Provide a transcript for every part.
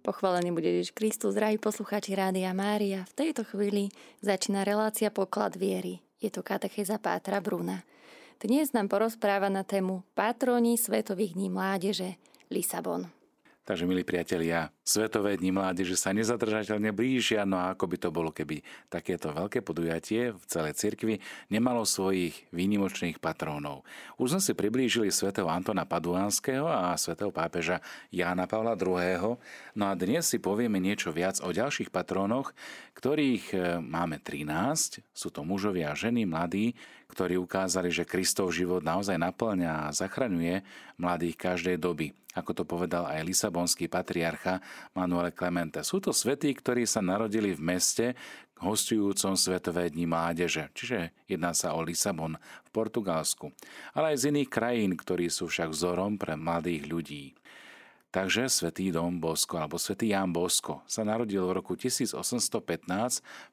Pochválený bude Ježiš Kristus, drahí poslucháči Rádia Mária. V tejto chvíli začína relácia Poklad viery. Je to katecheza Pátra Bruna. Dnes nám porozpráva na tému Patroni Svetových dní mládeže Lisabon. Takže, milí priatelia, Svetové dni mládeže sa nezadržateľne blížia, no a ako by to bolo, keby takéto veľké podujatie v celej cirkvi nemalo svojich výnimočných patrónov. Už sme si priblížili svätého Antona Paduánskeho a svätého pápeža Jána Pavla II. No a dnes si povieme niečo viac o ďalších patrónoch, ktorých e, máme 13. Sú to mužovia a ženy, mladí, ktorí ukázali, že Kristov život naozaj naplňa a zachraňuje mladých každej doby. Ako to povedal aj lisabonský patriarcha Manuel Clemente. Sú to svetí, ktorí sa narodili v meste hostujúcom Svetové dni mládeže, čiže jedná sa o Lisabon v Portugalsku, ale aj z iných krajín, ktorí sú však vzorom pre mladých ľudí. Takže svätý Dom Bosko alebo svätý Ján Bosko sa narodil v roku 1815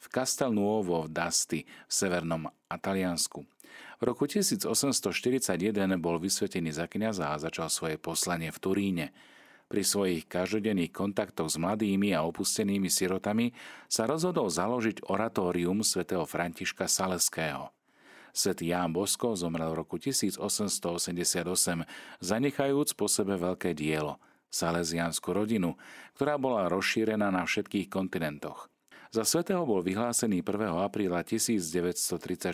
v Castel Nuovo v Dasti v severnom Taliansku. V roku 1841 bol vysvetený za kniaza a začal svoje poslanie v Turíne. Pri svojich každodenných kontaktoch s mladými a opustenými sirotami sa rozhodol založiť oratórium svätého Františka Saleského. Svetý Ján Bosko zomrel v roku 1888, zanechajúc po sebe veľké dielo – salesiansku rodinu, ktorá bola rozšírená na všetkých kontinentoch. Za svetého bol vyhlásený 1. apríla 1934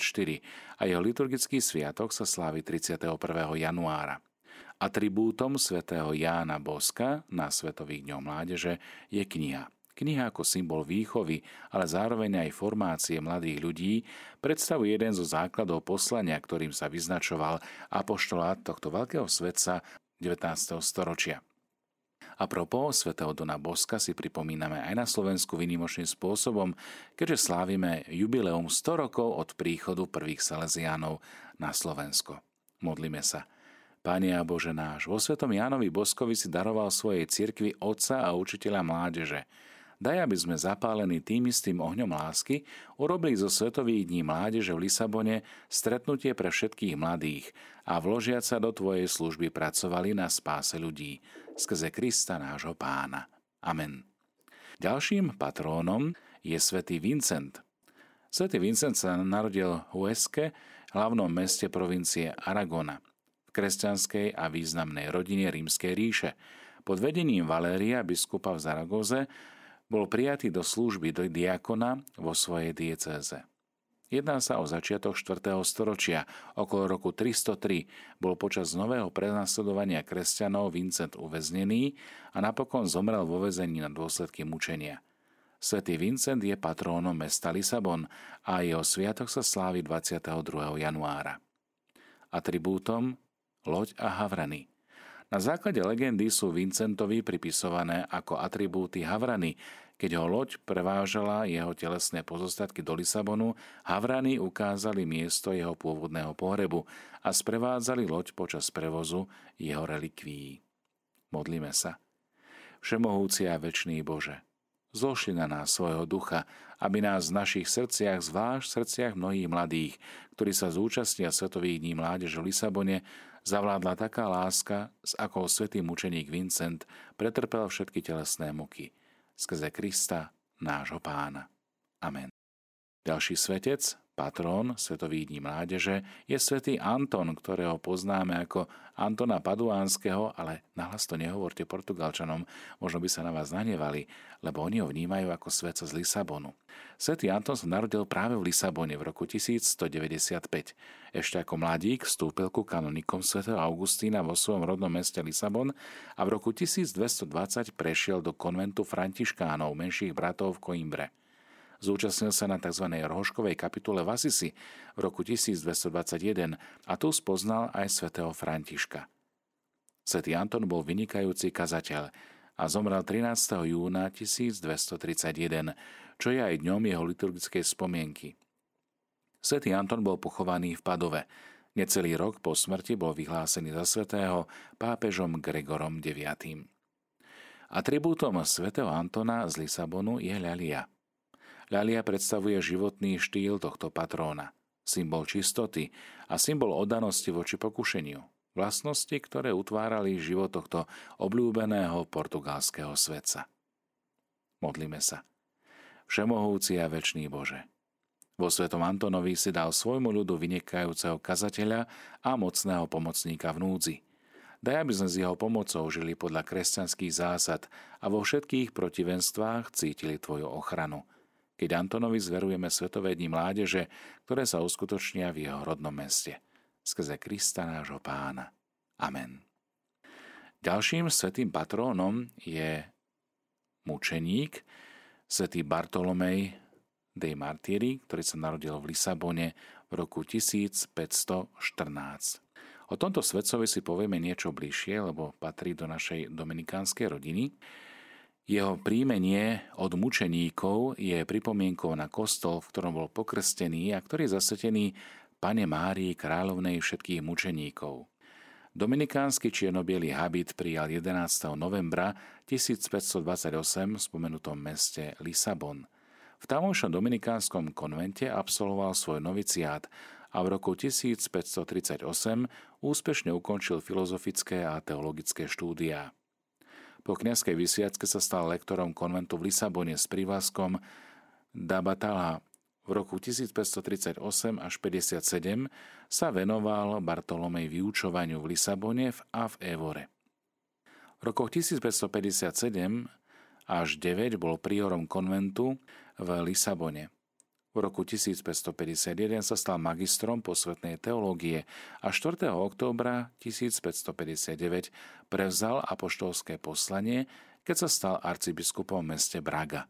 a jeho liturgický sviatok sa slávi 31. januára. Atribútom svätého Jána Boska na Svetových dňoch mládeže je kniha. Kniha ako symbol výchovy, ale zároveň aj formácie mladých ľudí predstavuje jeden zo základov poslania, ktorým sa vyznačoval apoštolát tohto veľkého svetca 19. storočia. A propos svätého Dona Boska si pripomíname aj na Slovensku výnimočným spôsobom, keďže slávime jubileum 100 rokov od príchodu prvých Salesiánov na Slovensko. Modlíme sa. Pane a Bože náš, vo svetom Jánovi Boskovi si daroval svojej cirkvi otca a učiteľa mládeže. Daj, aby sme zapálení tým istým ohňom lásky urobili zo Svetových dní mládeže v Lisabone stretnutie pre všetkých mladých a vložiať sa do Tvojej služby pracovali na spáse ľudí skrze Krista nášho pána. Amen. Ďalším patrónom je svätý Vincent. Svetý Vincent sa narodil v Huesque, hlavnom meste provincie Aragona – kresťanskej a významnej rodine rímskej ríše. Pod vedením Valéria, biskupa v Zaragoze, bol prijatý do služby do diakona vo svojej diecéze. Jedná sa o začiatok 4. storočia. Okolo roku 303 bol počas nového prenasledovania kresťanov Vincent uväznený a napokon zomrel vo väzení na dôsledky mučenia. Svetý Vincent je patrónom mesta Lisabon a jeho sviatok sa slávi 22. januára. Atribútom loď a havrany. Na základe legendy sú Vincentovi pripisované ako atribúty havrany. Keď ho loď prevážala jeho telesné pozostatky do Lisabonu, havrany ukázali miesto jeho pôvodného pohrebu a sprevádzali loď počas prevozu jeho relikví. Modlíme sa. Všemohúci a večný Bože, zošli na nás svojho ducha, aby nás v našich srdciach, zvlášť v srdciach mnohých mladých, ktorí sa zúčastnia Svetových dní mládeže v Lisabone, zavládla taká láska, s akou svätý mučeník Vincent pretrpel všetky telesné muky. Skrze Krista, nášho pána. Amen. Ďalší svetec, patrón Svetových dní mládeže, je svätý Anton, ktorého poznáme ako Antona Paduánskeho, ale nahlas to nehovorte Portugalčanom, možno by sa na vás nanevali, lebo oni ho vnímajú ako svetca z Lisabonu. Svetý Anton sa narodil práve v Lisabone v roku 1195. Ešte ako mladík vstúpil ku kanonikom svätého Augustína vo svojom rodnom meste Lisabon a v roku 1220 prešiel do konventu františkánov menších bratov v Coimbre. Zúčastnil sa na tzv. rohoškovej kapitule v Asisi v roku 1221 a tu spoznal aj svätého Františka. Svetý Anton bol vynikajúci kazateľ a zomrel 13. júna 1231, čo je aj dňom jeho liturgickej spomienky. Svetý Anton bol pochovaný v Padove. Necelý rok po smrti bol vyhlásený za svetého pápežom Gregorom IX. Atribútom svätého Antona z Lisabonu je ľalia – Ľalia predstavuje životný štýl tohto patróna, symbol čistoty a symbol oddanosti voči pokušeniu. Vlastnosti, ktoré utvárali život tohto obľúbeného portugalského svetca. Modlíme sa. Všemohúci a večný Bože, vo svetom Antonovi si dal svojmu ľudu vynikajúceho kazateľa a mocného pomocníka v núdzi. Daj, aby sme s jeho pomocou žili podľa kresťanských zásad a vo všetkých protivenstvách cítili Tvoju ochranu. Keď Antonovi zverujeme Svetové dni mládeže, ktoré sa uskutočnia v jeho rodnom meste. Skrze Krista nášho pána. Amen. Ďalším svetým patrónom je mučeník, svätý Bartolomej dei Martiri, ktorý sa narodil v Lisabone v roku 1514. O tomto svetcovi si povieme niečo bližšie, lebo patrí do našej dominikánskej rodiny. Jeho príjmenie od mučeníkov je pripomienkou na kostol, v ktorom bol pokrstený a ktorý je zasvetený Pane Márii, kráľovnej všetkých mučeníkov. Dominikánsky čiernobielý habit prijal 11. novembra 1528 v spomenutom meste Lisabon – v tamojšom dominikánskom konvente absolvoval svoj noviciát a v roku 1538 úspešne ukončil filozofické a teologické štúdia. Po kniazkej vysviacke sa stal lektorom konventu v Lisabone s prívlaskom Dabatala. V roku 1538 až 57 sa venoval Bartolomej vyučovaniu v Lisabone a v Évore. V rokoch 1557 až 9 bol priorom konventu v Lisabone. V roku 1551 sa stal magistrom posvetnej teológie a 4. októbra 1559 prevzal apoštolské poslanie, keď sa stal arcibiskupom v meste Braga.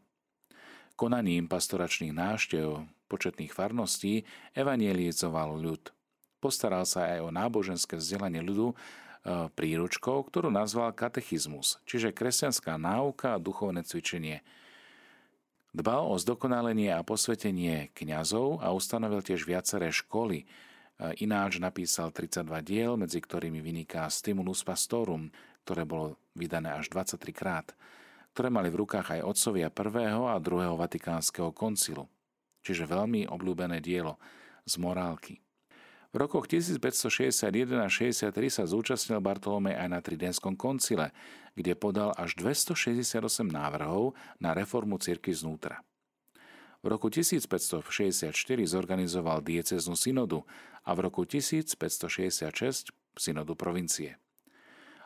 Konaním pastoračných náštev početných farností evanielizoval ľud. Postaral sa aj o náboženské vzdelanie ľudu e, príručkou, ktorú nazval katechizmus, čiže kresťanská náuka a duchovné cvičenie – Dbal o zdokonalenie a posvetenie kňazov a ustanovil tiež viaceré školy. Ináč napísal 32 diel, medzi ktorými vyniká Stimulus Pastorum, ktoré bolo vydané až 23 krát, ktoré mali v rukách aj otcovia prvého a druhého Vatikánskeho koncilu. Čiže veľmi obľúbené dielo z morálky. V rokoch 1561 a 63 sa zúčastnil Bartolomej aj na Tridenskom koncile, kde podal až 268 návrhov na reformu cirkvi znútra. V roku 1564 zorganizoval dieceznú synodu a v roku 1566 synodu provincie.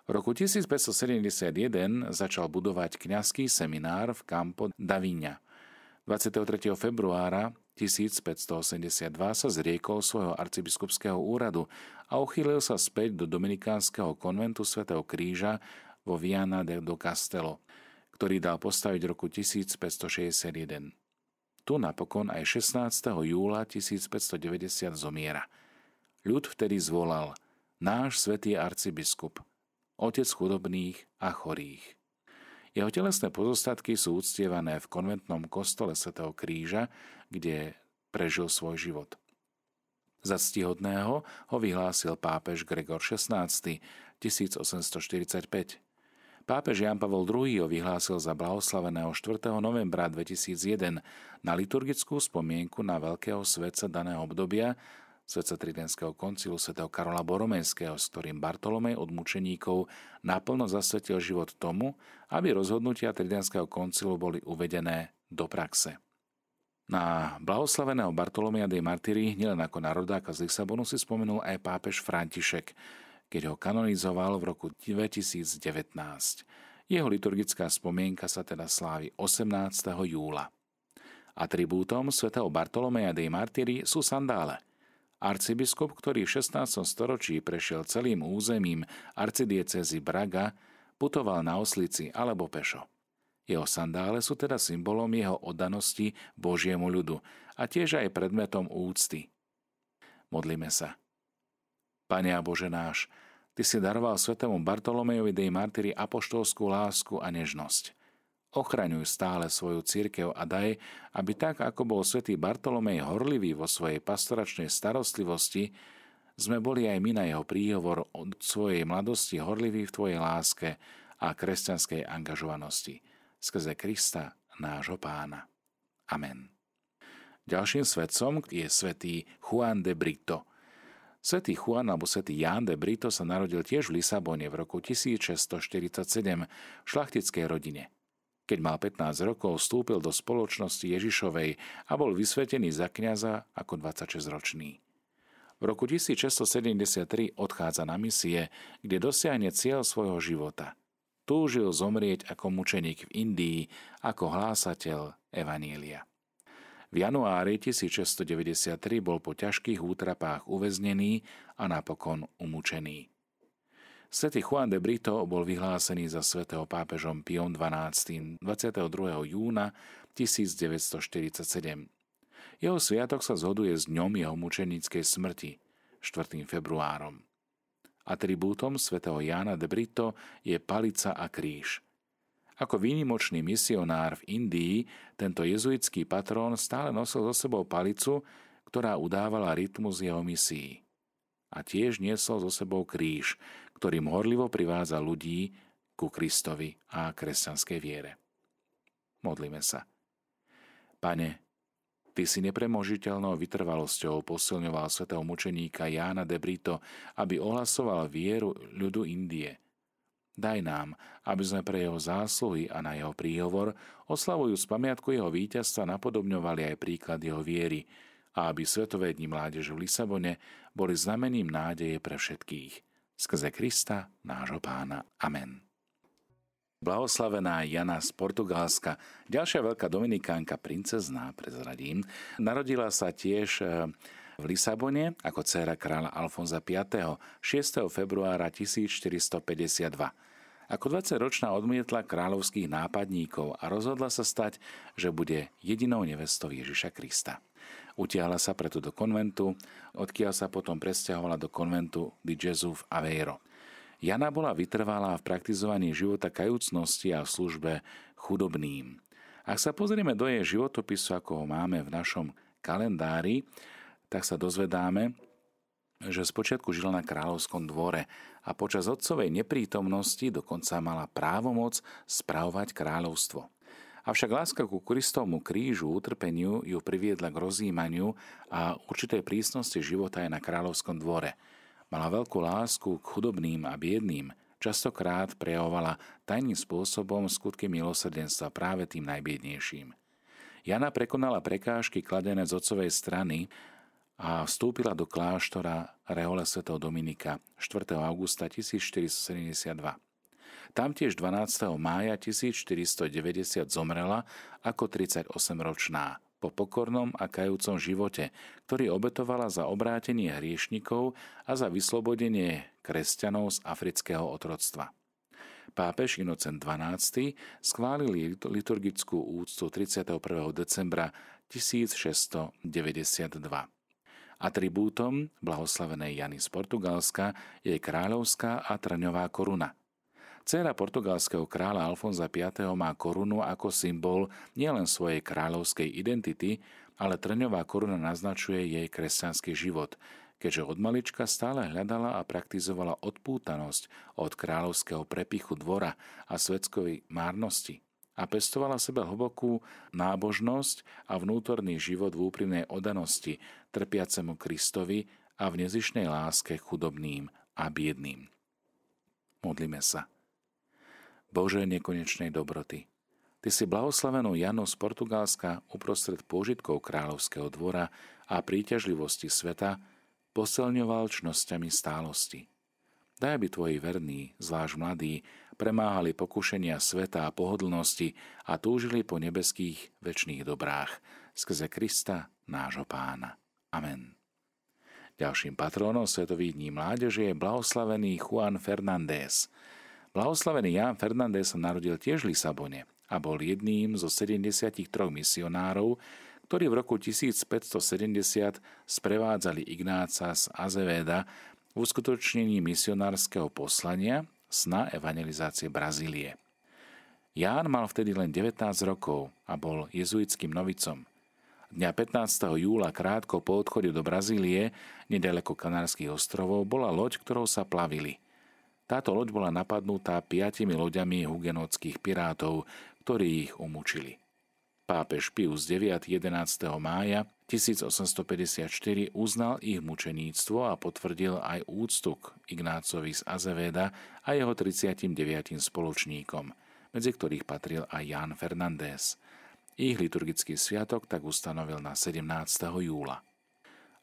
V roku 1571 začal budovať kňazský seminár v Campo Davinia. 23. februára 1582 sa zriekol svojho arcibiskupského úradu a uchýlil sa späť do dominikánskeho konventu svätého Kríža vo Viana do Castello, ktorý dal postaviť roku 1561. Tu napokon aj 16. júla 1590 zomiera. Ľud vtedy zvolal náš svätý arcibiskup, otec chudobných a chorých. Jeho telesné pozostatky sú uctievané v konventnom kostole svätého Kríža, kde prežil svoj život. Za ctihodného ho vyhlásil pápež Gregor XVI 1845. Pápež Jan Pavol II ho vyhlásil za blahoslaveného 4. novembra 2001 na liturgickú spomienku na veľkého svetca daného obdobia svetca Tridentského koncilu svätého Karola Boromenského, s ktorým Bartolomej od mučeníkov naplno zasvetil život tomu, aby rozhodnutia Tridentského koncilu boli uvedené do praxe. Na blahoslaveného Bartolomea de Martiri nielen ako národáka z Lisabonu si spomenul aj pápež František, keď ho kanonizoval v roku 2019. Jeho liturgická spomienka sa teda slávi 18. júla. Atribútom svätého Bartolomea de Martiri sú sandále – Arcibiskup, ktorý v 16. storočí prešiel celým územím arcidiecezy Braga, putoval na oslici alebo pešo. Jeho sandále sú teda symbolom jeho oddanosti Božiemu ľudu a tiež aj predmetom úcty. Modlíme sa. Pane a Bože náš, Ty si daroval svetému Bartolomejovi dej Martyri apoštolskú lásku a nežnosť. Ochraňuj stále svoju církev a daj, aby tak, ako bol svätý Bartolomej horlivý vo svojej pastoračnej starostlivosti, sme boli aj my na jeho príhovor od svojej mladosti horliví v Tvojej láske a kresťanskej angažovanosti. Skrze Krista, nášho pána. Amen. Ďalším svetcom je svätý Juan de Brito. Svetý Juan alebo svätý Jan de Brito sa narodil tiež v Lisabone v roku 1647 v šlachtickej rodine – Keď mal 15 rokov, vstúpil do spoločnosti Ježišovej a bol vysvetený za kňaza ako 26-ročný. V roku 1673 odchádza na misie, kde dosiahne cieľ svojho života. Túžil zomrieť ako mučeník v Indii, ako hlásateľ Evanielia. V januári 1693 bol po ťažkých útrapách uväznený a napokon umúčený. Svetý Juan de Brito bol vyhlásený za svätého pápežom Pion XII 22. júna 1947. Jeho sviatok sa zhoduje s dňom jeho mučenickej smrti, 4. februárom. Atribútom svätého Jána de Brito je palica a kríž – ako výnimočný misionár v Indii, tento jezuitský patrón stále nosil so sebou palicu, ktorá udávala rytmus jeho misií. A tiež niesol so sebou kríž, ktorým horlivo privádza ľudí ku Kristovi a kresťanskej viere. Modlíme sa. Pane, Ty si nepremožiteľnou vytrvalosťou posilňoval svetého mučeníka Jána de Brito, aby ohlasoval vieru ľudu Indie – Daj nám, aby sme pre jeho zásluhy a na jeho príhovor, oslavujúc pamiatku jeho víťazstva, napodobňovali aj príklad jeho viery a aby Svetové dni mládeže v Lisabone boli znamením nádeje pre všetkých. Skrze Krista, nášho pána. Amen. Blahoslavená Jana z Portugalska, ďalšia veľká dominikánka, princezná, prezradím, narodila sa tiež eh, v Lisabone ako dcéra kráľa Alfonza V. 6. februára 1452. Ako 20-ročná odmietla kráľovských nápadníkov a rozhodla sa stať, že bude jedinou nevestou Ježiša Krista. Utiahla sa preto do konventu, odkiaľ sa potom presťahovala do konventu di Gesù v Aveiro. Jana bola vytrvalá v praktizovaní života kajúcnosti a v službe chudobným. Ak sa pozrieme do jej životopisu, ako ho máme v našom kalendári, tak sa dozvedáme, že spočiatku žila na kráľovskom dvore a počas otcovej neprítomnosti dokonca mala právomoc spravovať kráľovstvo. Avšak láska ku Kristovmu krížu, utrpeniu ju priviedla k rozjímaniu a určitej prísnosti života aj na kráľovskom dvore. Mala veľkú lásku k chudobným a biedným, častokrát prejavovala tajným spôsobom skutky milosrdenstva práve tým najbiednejším. Jana prekonala prekážky kladené z otcovej strany a vstúpila do kláštora Reole Sv. Dominika 4. augusta 1472. Tam tiež 12. mája 1490 zomrela ako 38-ročná po pokornom a kajúcom živote, ktorý obetovala za obrátenie hriešnikov a za vyslobodenie kresťanov z afrického otroctva. Pápež Inocent XII schválil liturgickú úctu 31. decembra 1692. Atribútom blahoslavenej Jany z Portugalska je kráľovská a traňová koruna. Cera portugalského kráľa Alfonza V. má korunu ako symbol nielen svojej kráľovskej identity, ale trňová koruna naznačuje jej kresťanský život, keďže od malička stále hľadala a praktizovala odpútanosť od kráľovského prepichu dvora a svetskoj márnosti a pestovala v sebe hlbokú nábožnosť a vnútorný život v úprimnej odanosti trpiacemu Kristovi a v nezišnej láske chudobným a biedným. Modlíme sa. Bože nekonečnej dobroty, Ty si blahoslavenú Janu z Portugalska uprostred pôžitkov kráľovského dvora a príťažlivosti sveta posilňoval čnosťami stálosti. Daj, aby Tvoji verní, zvlášť mladí, premáhali pokušenia sveta a pohodlnosti a túžili po nebeských väčšných dobrách skrze Krista, nášho pána. Amen. Ďalším patrónom Svetových dní mládeže je blahoslavený Juan Fernández. Blahoslavený Jan Fernández sa narodil tiež v Lisabone a bol jedným zo 73 misionárov, ktorí v roku 1570 sprevádzali Ignáca z Azeveda v uskutočnení misionárskeho poslania sna evangelizácie Brazílie. Ján mal vtedy len 19 rokov a bol jezuitským novicom. Dňa 15. júla krátko po odchode do Brazílie, nedaleko Kanárskych ostrovov, bola loď, ktorou sa plavili. Táto loď bola napadnutá piatimi loďami hugenotských pirátov, ktorí ich umúčili. Pápež Pius IX 11. mája 1854 uznal ich mučeníctvo a potvrdil aj úctu k Ignácovi z Azeveda a jeho 39. spoločníkom. medzi ktorých patril aj Jan Fernández. Ich liturgický sviatok tak ustanovil na 17. júla.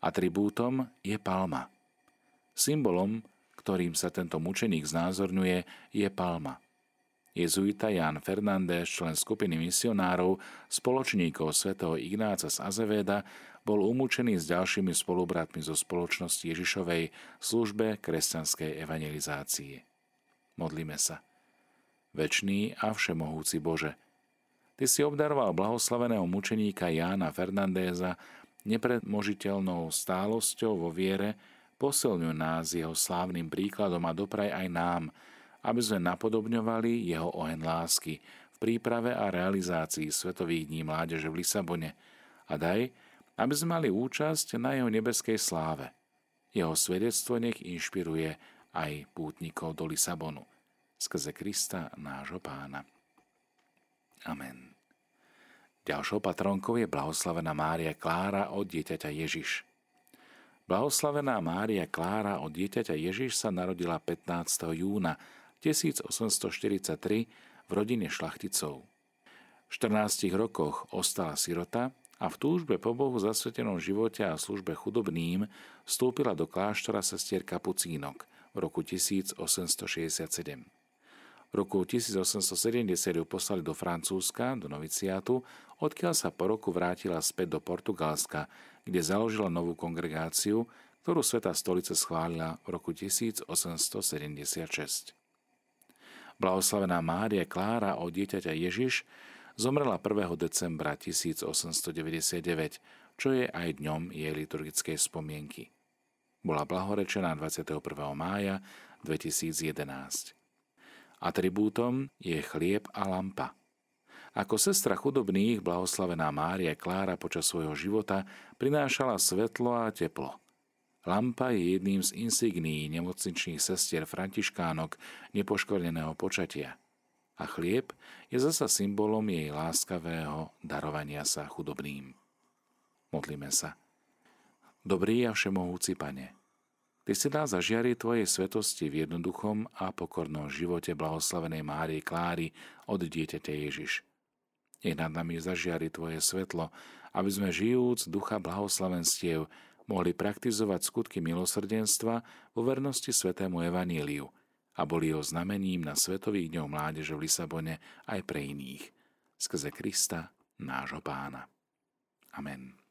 Atribútom je palma. Symbolom, ktorým sa tento mučeník znázorňuje, je palma. Jezuita Jan Fernández, člen skupiny misionárov, spoločníkov svätého Ignáca z Azeveda, bol umúčený s ďalšími spolubratmi zo spoločnosti Ježišovej službe kresťanskej evangelizácie. Modlíme sa. Večný a všemohúci Bože, Ty si obdaroval blahoslaveného mučeníka Jána Fernandéza nepredmožiteľnou stálosťou vo viere, posilňuj nás jeho slávnym príkladom a dopraj aj nám, aby sme napodobňovali jeho ohen lásky v príprave a realizácii Svetových dní mládeže v Lisabone a daj, aby sme mali účasť na jeho nebeskej sláve. Jeho svedectvo nech inšpiruje aj pútnikov do Lisabonu. Skrze Krista, nášho pána. Amen. Ďalšou patronkou je blahoslavená Mária Klára od dieťaťa Ježiš. Blahoslavená Mária Klára od dieťaťa Ježiš sa narodila 15. júna 1843 v rodine šlachticov. V 14 rokoch ostala sirota a v túžbe po Bohu zasvetenom živote a službe chudobným vstúpila do kláštora sestier Kapucínok v roku 1867. Roku 1870 ju poslali do Francúzska, do noviciátu, odkiaľ sa po roku vrátila späť do Portugalska, kde založila novú kongregáciu, ktorú Sveta stolica schválila v roku 1876. Blahoslavená Mária Klára o dieťaťa Ježiš zomrela 1. decembra 1899, čo je aj dňom jej liturgickej spomienky. Bola blahorečená 21. mája 2011. Atribútom je chlieb a lampa. Ako sestra chudobných, blahoslavená Mária Klára počas svojho života prinášala svetlo a teplo – Lampa je jedným z insignií nemocničných sestier františkánok nepoškvrneného počatia. A chlieb je zasa symbolom jej láskavého darovania sa chudobným. Modlíme sa. Dobrý a všemohúci Pane, Ty si dá zažiari Tvojej svetosti v jednoduchom a pokornom živote blahoslavenej Márie Kláry od dieťaťa Ježiš. Nech nad nami zažiari Tvoje svetlo, aby sme žijúc ducha blahoslavenstiev mohli praktizovať skutky milosrdenstva vo vernosti svetému Evaníliu a boli jeho znamením na Svetových dňoch mládeže v Lisabone aj pre iných. Skrze Krista, nášho pána. Amen.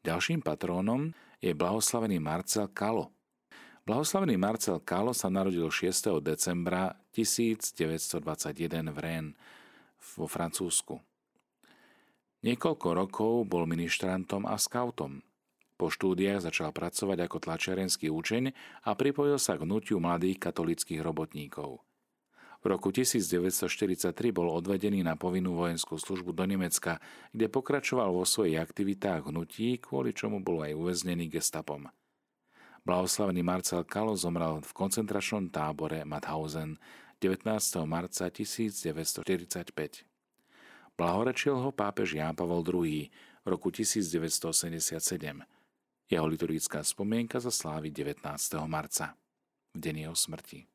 Ďalším patrónom je blahoslavený Marcel Kalo. Blahoslavený Marcel Kalo sa narodil 6. decembra 1921 v Rennes vo Francúzsku. Niekoľko rokov bol ministrantom a skautom. Po štúdiách začal pracovať ako tlačiarenský učeň a pripojil sa k hnutiu mladých katolických robotníkov. V roku 1943 bol odvedený na povinnú vojenskú službu do Nemecka, kde pokračoval vo svojich aktivitách hnutí, kvôli čomu bol aj uväznený gestapom. Blahoslavený Marcel Kalo zomrel v koncentračnom tábore Mauthausen 19. marca 1945. Blahorečil ho pápež Ján Pavol II v roku 1987. Jeho liturgická spomienka za slávy 19. marca, v deň jeho smrti.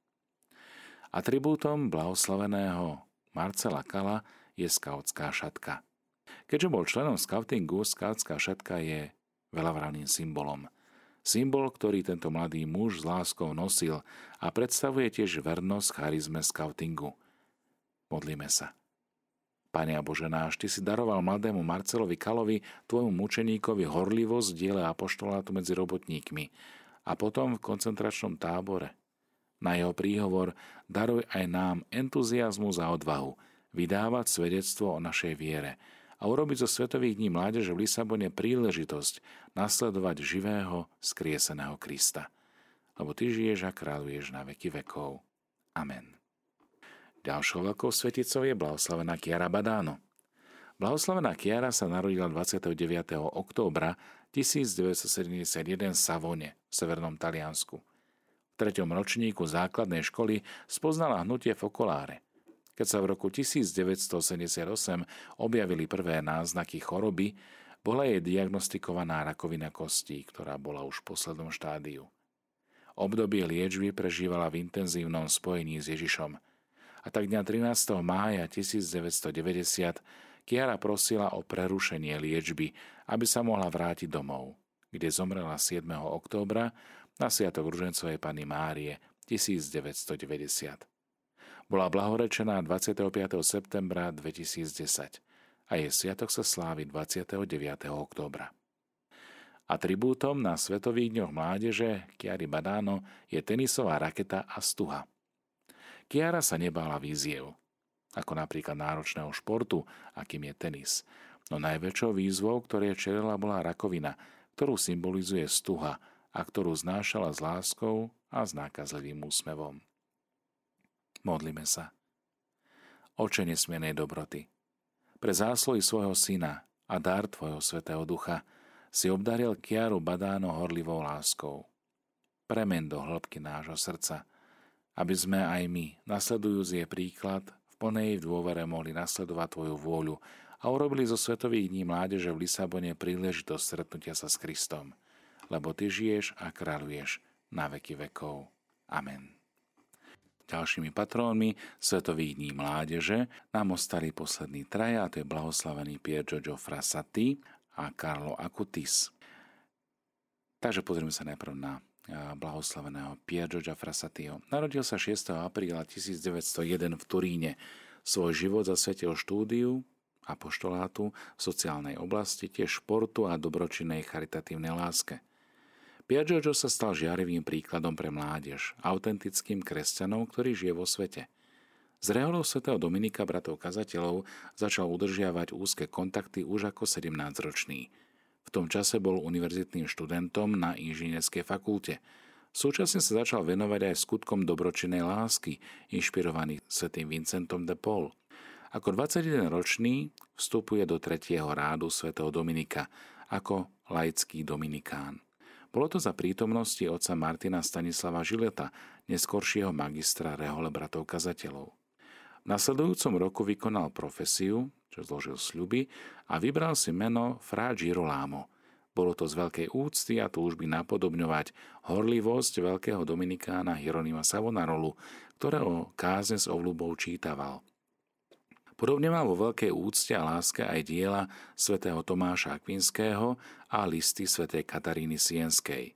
Atribútom blahoslaveného Marcela Kala je skautská šatka. Keďže bol členom skautingu, skautská šatka je veľavraným symbolom. Symbol, ktorý tento mladý muž s láskou nosil a predstavuje tiež vernosť charizme skautingu. Modlíme sa. Pane a Bože náš, Ty si daroval mladému Marcelovi Kalovi, tvojmu mučeníkovi, horlivosť diele apoštolátu medzi robotníkmi a potom v koncentračnom tábore. Na jeho príhovor daruj aj nám entuziasmus a odvahu vydávať svedectvo o našej viere a urobiť zo Svetových dní mládeže v Lisabone príležitosť nasledovať živého, skrieseného Krista. Lebo Ty žiješ a kráľuješ na veky vekov. Amen. Ďalšou veľkou sveticou je blahoslavená Kiara Badáno. Blahoslavená Kiara sa narodila 29. októbra 1971 v Savone, v severnom Taliansku. Treťom ročníku základnej školy spoznala hnutie fokoláre. Keď sa v roku 1978 objavili prvé náznaky choroby, bola jej diagnostikovaná rakovina kostí, ktorá bola už v poslednom štádiu. Obdobie liečby prežívala v intenzívnom spojení s Ježišom – A tak dňa 13. mája 1990 Kiara prosila o prerušenie liečby, aby sa mohla vrátiť domov, kde zomrela 7. októbra na Sviatok Ružencovej Pany Márie 1990. Bola blahorečená 25. septembra 2010 a jej sviatok sa slávi 29. októbra. Atribútom na Svetových dňoch mládeže Kiary Badáno je tenisová raketa a stuha. Kiara sa nebála víziev, ako napríklad náročného športu, akým je tenis. No najväčšou výzvou, ktoré čelila, bola rakovina, ktorú symbolizuje stuha a ktorú znášala s láskou a s nákazlivým úsmevom. Modlíme sa. Oče nesmienej dobroty, pre zásluhy svojho syna a dar Tvojho Svetého Ducha si obdaril Kiaru Badáno horlivou láskou. Premen do hĺbky nášho srdca, aby sme aj my, nasledujúc jej príklad, v plnej dôvere mohli nasledovať Tvoju vôľu a urobili zo Svetových dní mládeže v Lisabone príležitosť stretnutia sa s Kristom, lebo Ty žiješ a kráľuješ na veky vekov. Amen. Ďalšími patrónmi Svetových dní mládeže nám ostali poslední traja, a to je blahoslavený Pier Giorgio Frassati a Carlo Acutis. Takže pozrieme sa najprv na blahoslaveného Pier Giorgio Frassatiho. Narodil sa 6. apríla 1901 v Turíne. Svoj život zasvetil štúdiu apoštolátu v sociálnej oblasti, tiež športu a dobročinnej charitatívnej láske – Piaggio sa stal žiarivým príkladom pre mládež, autentickým kresťanom, ktorý žije vo svete. Z reholov svätého Dominika bratov kazateľov začal udržiavať úzke kontakty už ako 17-ročný. V tom čase bol univerzitným študentom na inžinierskej fakulte. Súčasne sa začal venovať aj skutkom dobročinnej lásky, inšpirovaný svätým Vincentom de Paul. Ako 21-ročný vstupuje do tretieho rádu svätého Dominika ako laický dominikán. Bolo to za prítomnosti otca Martina Stanislava Žileta, neskoršieho magistra rehole bratov kazateľov. V nasledujúcom roku vykonal profesiu, čo zložil sľuby, a vybral si meno Fra Girolamo. Bolo to z veľkej úcty a túžby napodobňovať horlivosť veľkého dominikána Hieronima Savonarolu, ktorého kázne s ovľubou čítaval – Podobne mal vo veľkej úcte a láske aj diela svätého Tomáša Akvinského a listy svätej Kataríny Sienskej.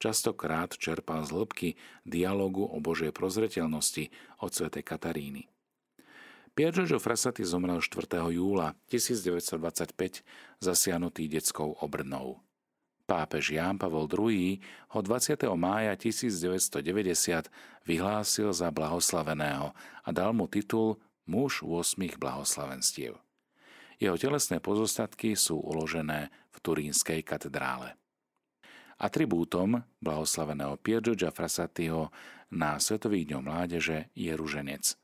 Častokrát čerpal z hĺbky dialogu o Božej prozreteľnosti od svätej Kataríny. Pier Giorgio Frassati zomrel 4. júla 1925 zasiahnutý detskou obrnou. Pápež Ján Pavol II ho 20. mája 1990 vyhlásil za blahoslaveného a dal mu titul muž 8 blahoslavenstiev. Jeho telesné pozostatky sú uložené v Turínskej katedrále. Atribútom blahoslaveného Piergiorgia Frassatiho na Svetových dňoch mládeže je ruženec.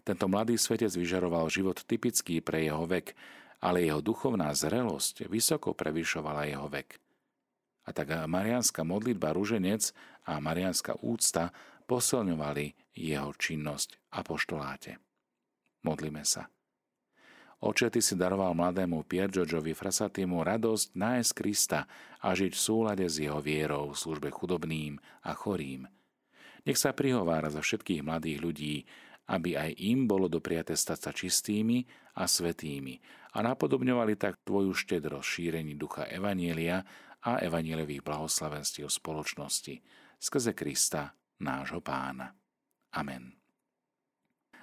Tento mladý svetec vyžaroval život typický pre jeho vek, ale jeho duchovná zrelosť vysoko prevyšovala jeho vek. A tak marianská modlitba ruženec a marianská úcta posilňovali jeho činnosť a poštoláte. Modlíme sa. Oče, Ty si daroval mladému Piergiorgiovi Frasatimu radosť nájsť Krista a žiť v súlade s jeho vierou v službe chudobným a chorým. Nech sa prihovára za všetkých mladých ľudí, aby aj im bolo dopriate stať sa čistými a svetými a napodobňovali tak Tvoju štedrosť šírení ducha Evanielia a Evanielevých blahoslavenstiev spoločnosti skrze Krista, nášho pána. Amen.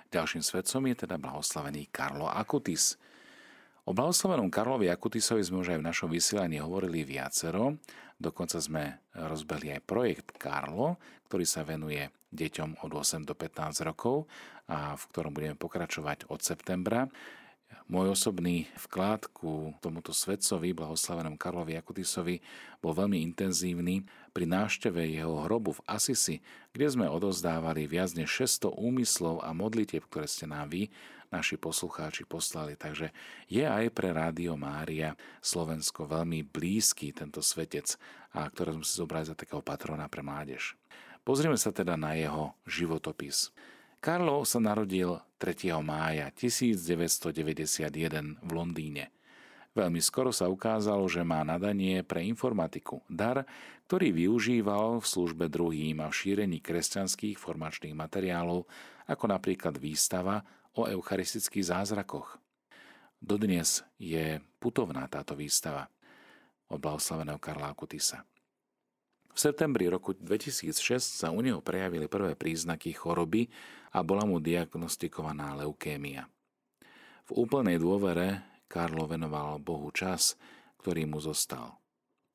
Ďalším svetcom je teda blahoslavený Karlo Akutis. O blahoslavenom Karlovi Akutisovi sme už aj v našom vysielaní hovorili viacero. Dokonca sme rozbehli aj projekt Karlo, ktorý sa venuje deťom od 8 do 15 rokov a v ktorom budeme pokračovať od septembra. Môj osobný vklad ku tomuto svetcovi, blahoslavenom Karlovi Akutisovi, bol veľmi intenzívny pri návšteve jeho hrobu v Asisi, kde sme odozdávali viac než 600 úmyslov a modlitieb, ktoré ste nám vy, naši poslucháči, poslali. Takže je aj pre Rádio Mária Slovensko veľmi blízky tento svetec, a ktoré sme si zobrali za takého patrona pre mládež. Pozrieme sa teda na jeho životopis. Karlo sa narodil 3. mája 1991 v Londýne. Veľmi skoro sa ukázalo, že má nadanie pre informatiku, dar, ktorý využíval v službe druhým a v šírení kresťanských formačných materiálov, ako napríklad výstava o eucharistických zázrakoch. Dodnes je putovná táto výstava od blahoslaveného Karla Kutisa. V septembri roku 2006 sa u neho prejavili prvé príznaky choroby a bola mu diagnostikovaná leukémia. V úplnej dôvere Karlo venoval Bohu čas, ktorý mu zostal.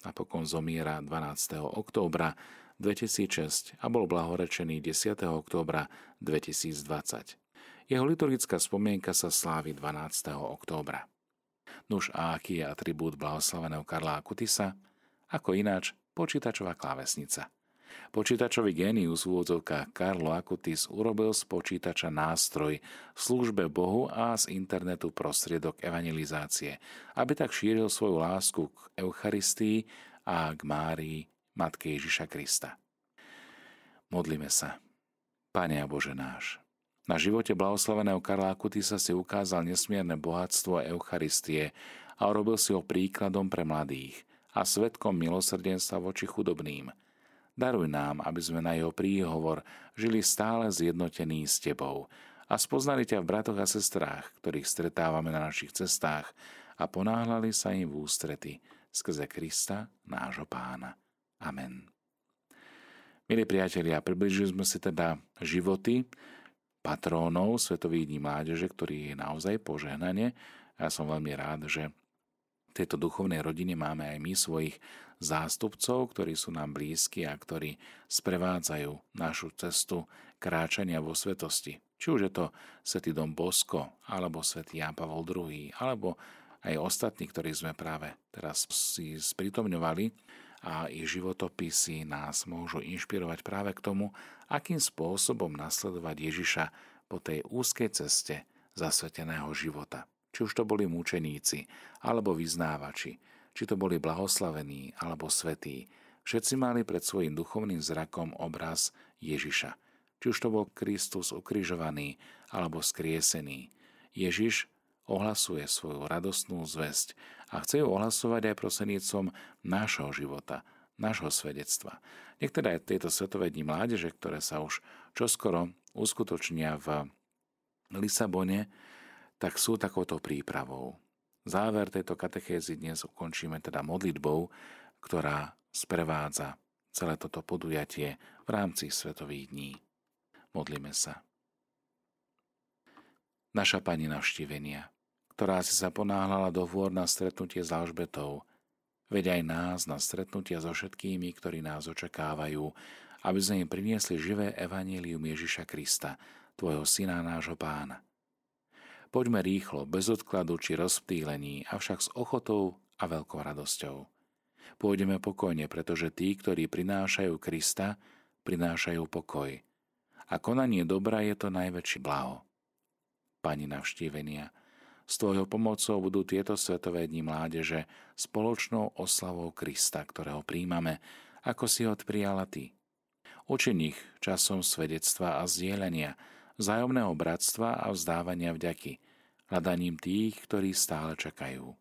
Napokon zomiera 12. októbra 2006 a bol blahorečený 10. októbra 2020. Jeho liturgická spomienka sa slávi 12. októbra. Nuž a aký je atribút blahoslaveného Karla Akutisa? Ako ináč, počítačová klávesnica – Počítačový génius v úvodzovkách Karlo Akutis urobil z počítača nástroj v službe Bohu a z internetu prostriedok evangelizácie, aby tak šíril svoju lásku k Eucharistii a k Márii, Matke Ježiša Krista. Modlíme sa. Pane a Bože náš, na živote blahoslaveného Karla Akutisa si ukázal nesmierne bohatstvo Eucharistie a urobil si ho príkladom pre mladých a svetkom milosrdenstva voči chudobným – Daruj nám, aby sme na jeho príhovor žili stále zjednotení s Tebou a spoznali ťa v bratoch a sestrách, ktorých stretávame na našich cestách a ponáhľali sa im v ústrety skrze Krista, nášho pána. Amen. Milí priatelia, približili sme si teda životy patrónov Svetových dní mládeže, ktorý je naozaj požehnanie. Ja som veľmi rád, že tejto duchovnej rodine máme aj my svojich zástupcov, ktorí sú nám blízki a ktorí sprevádzajú našu cestu kráčania vo svetosti. Či už je to Svetý Dom Bosko, alebo Svetý Ján Pavol II, alebo aj ostatní, ktorí sme práve teraz si sprítomňovali a ich životopisy nás môžu inšpirovať práve k tomu, akým spôsobom nasledovať Ježiša po tej úzkej ceste zasveteného života. Či už to boli mučeníci, alebo vyznávači, či to boli blahoslavení alebo svetí, všetci mali pred svojim duchovným zrakom obraz Ježiša. Či už to bol Kristus ukrižovaný alebo skriesený. Ježiš ohlasuje svoju radostnú zväzť a chce ju ohlasovať aj prosenícom nášho života, nášho svedectva. Teda aj tieto svetové dni mládeže, ktoré sa už čoskoro uskutočnia v Lisabone, tak sú takouto prípravou. Záver tejto katechézy dnes ukončíme teda modlitbou, ktorá sprevádza celé toto podujatie v rámci Svetových dní. Modlíme sa. Naša Pani navštívenia, ktorá si sa ponáhľala do vôr na stretnutie s Alžbetou, veď aj nás na stretnutia so všetkými, ktorí nás očakávajú, aby sme im priniesli živé evanílium Ježiša Krista, Tvojho Syna nášho Pána – Poďme rýchlo, bez odkladu či rozptýlení, avšak s ochotou a veľkou radosťou. Pôjdeme pokojne, pretože tí, ktorí prinášajú Krista, prinášajú pokoj. A konanie dobra je to najväčší blaho. Pani navštívenia, s tvojou pomocou budú tieto svetové dni mládeže spoločnou oslavou Krista, ktorého príjmame, ako si ho prijala ty. Učin ich časom svedectva a zdieľania, vzájomného bratstva a vzdávania vďaky, hľadaním tých, ktorí stále čakajú.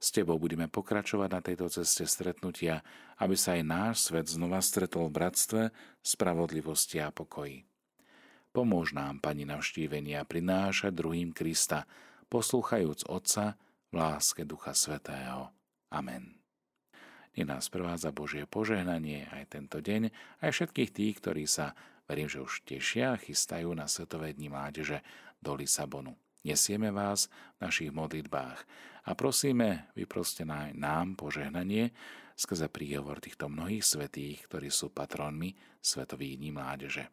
S Tebou budeme pokračovať na tejto ceste stretnutia, aby sa aj náš svet znova stretol v bratstve, spravodlivosti a pokoji. Pomôž nám, Pani navštívenia, prinášať druhým Krista, poslúchajúc Otca v láske Ducha Svetého. Amen. Nech nás prevádza Božie požehnanie aj tento deň, aj všetkých tých, ktorí sa Verím, že už tešia a chystajú na Svetové dni mládeže do Lisabonu. Nesieme vás v našich modlitbách a prosíme, vyproste nám požehnanie skrze príhovor týchto mnohých svetých, ktorí sú patrónmi Svetových dní mládeže.